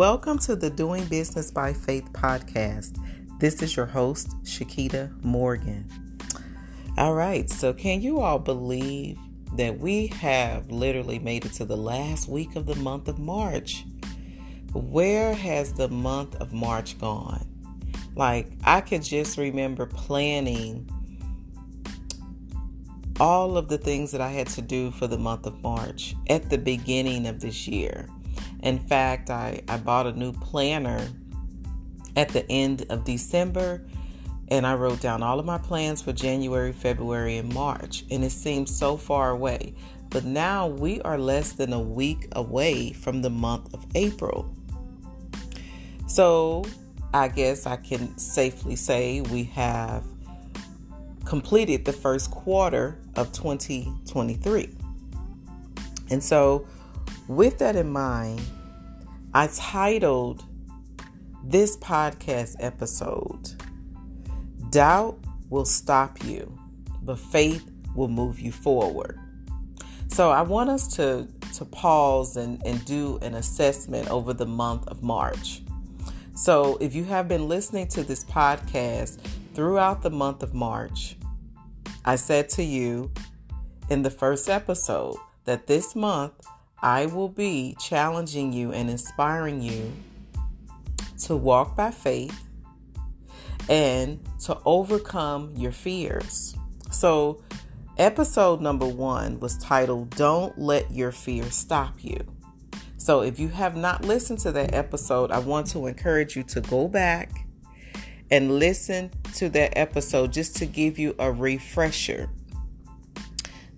Welcome to the Doing Business by Faith podcast. This is your host, Shakita Morgan. All right, so can you all believe that we have literally made it to the last week of the month of March? Where has the month of March gone? Like, I could just remember planning all of the things that I had to do for the month of March at the beginning of this year. In fact, I, I bought a new planner at the end of December and I wrote down all of my plans for January, February, and March. And it seems so far away. But now we are less than a week away from the month of April. So I guess I can safely say we have completed the first quarter of 2023. And so with that in mind, I titled this podcast episode Doubt Will Stop You, but Faith Will Move You Forward. So I want us to, to pause and, and do an assessment over the month of March. So if you have been listening to this podcast throughout the month of March, I said to you in the first episode that this month I will be challenging you and inspiring you to walk by faith and to overcome your fears. So, episode number one was titled Don't Let Your Fear Stop You. So, if you have not listened to that episode, I want to encourage you to go back and listen to that episode just to give you a refresher.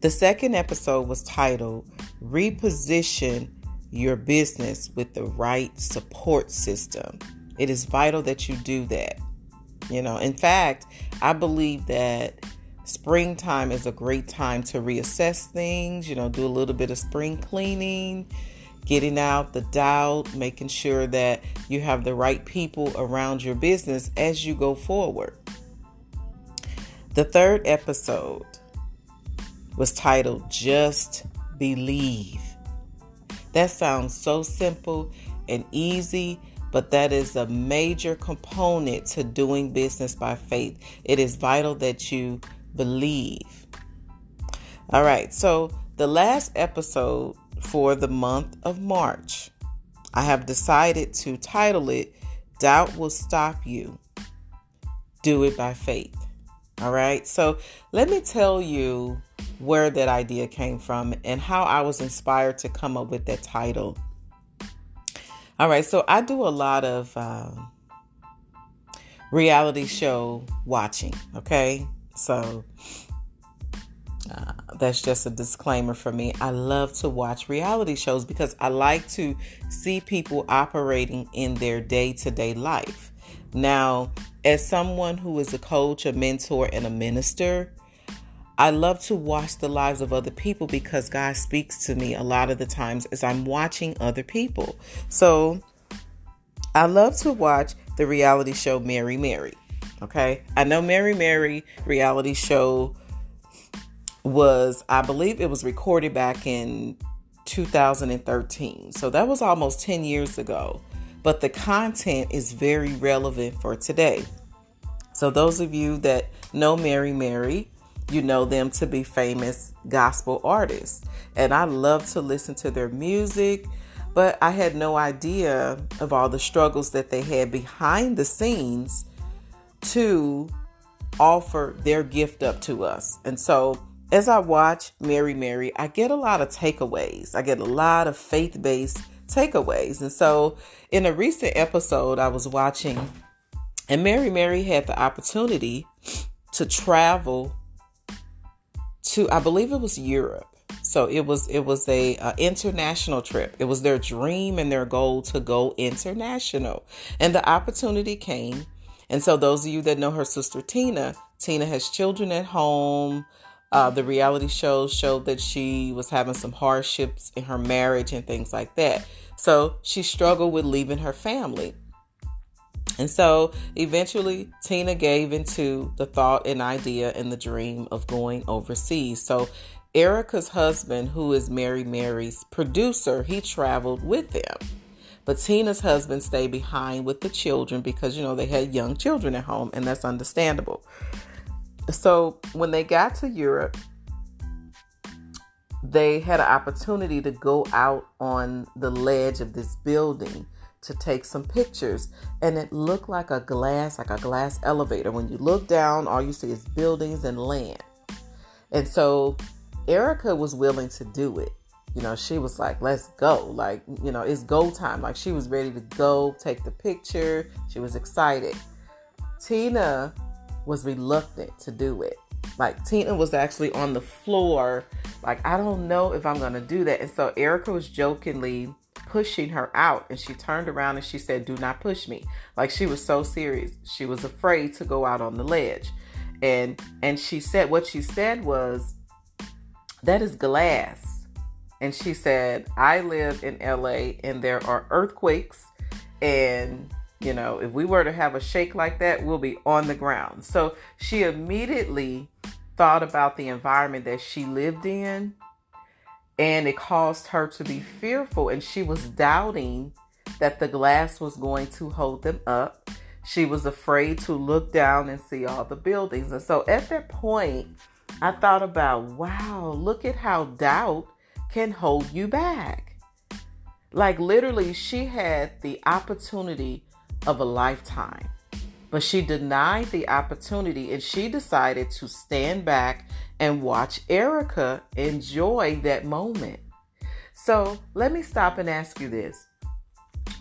The second episode was titled reposition your business with the right support system. It is vital that you do that. You know, in fact, I believe that springtime is a great time to reassess things, you know, do a little bit of spring cleaning, getting out the doubt, making sure that you have the right people around your business as you go forward. The third episode was titled Just believe. That sounds so simple and easy, but that is a major component to doing business by faith. It is vital that you believe. All right, so the last episode for the month of March, I have decided to title it Doubt Will Stop You. Do it by faith. All right, so let me tell you where that idea came from and how I was inspired to come up with that title. All right, so I do a lot of um, reality show watching, okay? So uh, that's just a disclaimer for me. I love to watch reality shows because I like to see people operating in their day to day life. Now, as someone who is a coach, a mentor, and a minister, I love to watch the lives of other people because God speaks to me a lot of the times as I'm watching other people. So I love to watch the reality show Mary Mary. Okay. I know Mary Mary reality show was, I believe it was recorded back in 2013. So that was almost 10 years ago. But the content is very relevant for today. So, those of you that know Mary Mary, you know them to be famous gospel artists. And I love to listen to their music, but I had no idea of all the struggles that they had behind the scenes to offer their gift up to us. And so as I watch Mary Mary, I get a lot of takeaways. I get a lot of faith based takeaways. And so in a recent episode, I was watching, and Mary Mary had the opportunity to travel to I believe it was Europe. So it was it was a international trip. It was their dream and their goal to go international. And the opportunity came. And so those of you that know her sister Tina, Tina has children at home. Uh, the reality shows showed that she was having some hardships in her marriage and things like that. So she struggled with leaving her family. And so eventually, Tina gave into the thought and idea and the dream of going overseas. So, Erica's husband, who is Mary Mary's producer, he traveled with them. But Tina's husband stayed behind with the children because, you know, they had young children at home, and that's understandable. So when they got to Europe, they had an opportunity to go out on the ledge of this building to take some pictures and it looked like a glass like a glass elevator. When you look down all you see is buildings and land. And so erica was willing to do it. You know she was like let's go. Like you know it's go time. Like she was ready to go take the picture. She was excited. Tina was reluctant to do it. Like tina was actually on the floor like i don't know if i'm gonna do that. And so erica was jokingly pushing her out and she turned around and she said do not push me. Like she was so serious. She was afraid to go out on the ledge. And and she said what she said was that is glass. And she said i live in la and there are earthquakes and you know if we were to have a shake like that we'll be on the ground. So she immediately thought about the environment that she lived in and it caused her to be fearful and she was doubting that the glass was going to hold them up. She was afraid to look down and see all the buildings. And so at that point i thought about wow look at how doubt can hold you back. Like literally she had the opportunity of a lifetime but she denied the opportunity and she decided to stand back and watch Erica enjoy that moment. So let me stop and ask you this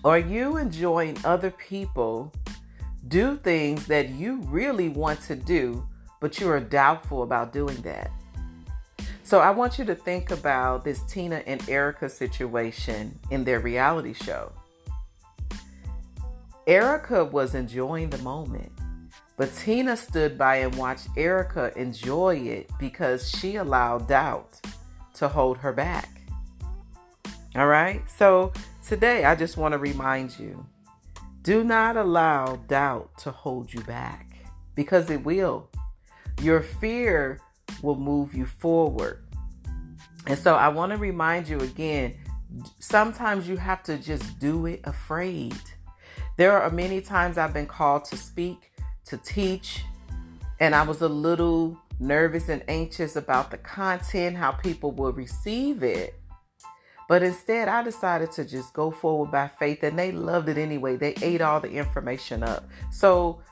Are you enjoying other people do things that you really want to do, but you are doubtful about doing that? So I want you to think about this Tina and Erica situation in their reality show. Erica was enjoying the moment, but Tina stood by and watched Erica enjoy it because she allowed doubt to hold her back. All right, so today I just want to remind you do not allow doubt to hold you back because it will. Your fear will move you forward. And so I want to remind you again sometimes you have to just do it afraid. There are many times I've been called to speak, to teach, and I was a little nervous and anxious about the content, how people will receive it. But instead, I decided to just go forward by faith, and they loved it anyway. They ate all the information up. So,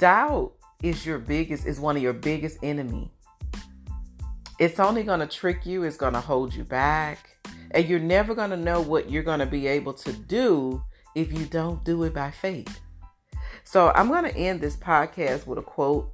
doubt is your biggest, is one of your biggest enemy. It's only going to trick you, it's going to hold you back, and you're never going to know what you're going to be able to do if you don't do it by faith. So I'm going to end this podcast with a quote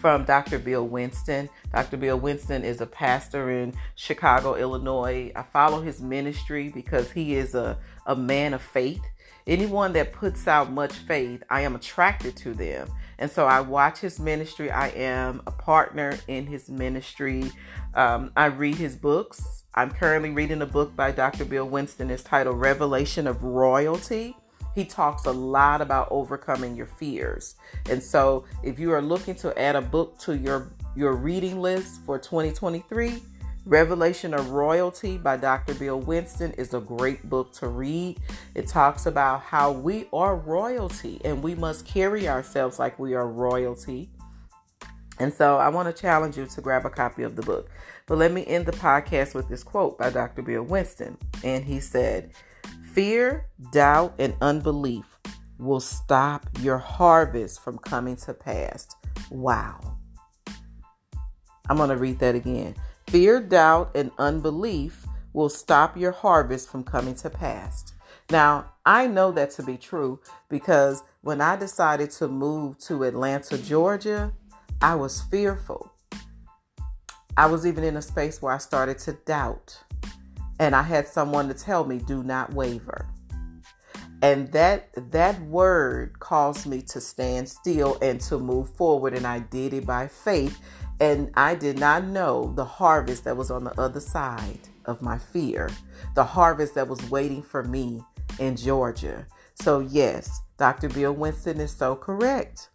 from Dr. Bill Winston. Dr. Bill Winston is a pastor in Chicago, Illinois. I follow his ministry because he is a, a man of faith. Anyone that puts out much faith, I am attracted to them. And so I watch his ministry. I am a partner in his ministry. Um, I read his books. I'm currently reading a book by Dr. Bill Winston. It's titled Revelation of Royalty. He talks a lot about overcoming your fears. And so, if you are looking to add a book to your, your reading list for 2023, Revelation of Royalty by Dr. Bill Winston is a great book to read. It talks about how we are royalty and we must carry ourselves like we are royalty. And so I want to challenge you to grab a copy of the book. But let me end the podcast with this quote by Dr. Bill Winston. And he said, Fear, doubt, and unbelief will stop your harvest from coming to pass. Wow. I'm going to read that again. Fear, doubt, and unbelief will stop your harvest from coming to pass. Now, I know that to be true because when I decided to move to Atlanta, Georgia, I was fearful. I was even in a space where I started to doubt. And I had someone to tell me, do not waver. And that that word caused me to stand still and to move forward. And I did it by faith. And I did not know the harvest that was on the other side of my fear, the harvest that was waiting for me in Georgia. So, yes, Dr. Bill Winston is so correct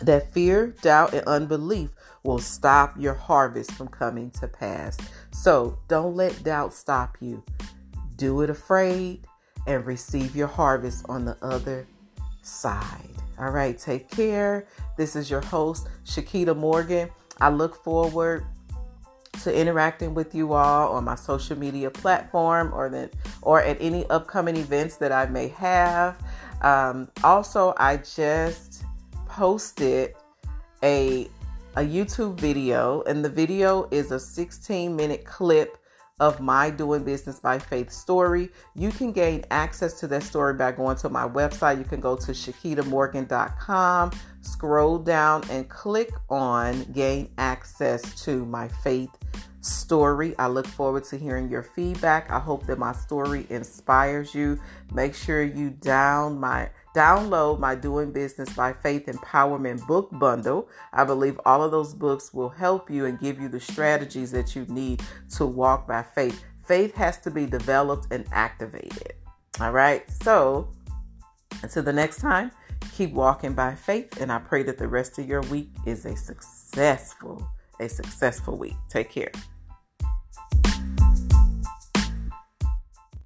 that fear, doubt, and unbelief will stop your harvest from coming to pass. So don't let doubt stop you. Do it afraid. and receive your harvest on the other side. All right, take care. This is your host, Shakita Morgan. I look forward to interacting with you all on my social media platform or that or at any upcoming events that I may have. Um, also, I just posted a a YouTube video, and the video is a 16 minute clip of my Doing Business by Faith story. You can gain access to that story by going to my website. You can go to shakitamorgan.com, scroll down, and click on Gain Access to My Faith story. I look forward to hearing your feedback. I hope that my story inspires you. Make sure you down my download my Doing Business by Faith Empowerment book bundle. I believe all of those books will help you and give you the strategies that you need to walk by faith. Faith has to be developed and activated. All right. So, until the next time, keep walking by faith and I pray that the rest of your week is a successful a successful week. Take care.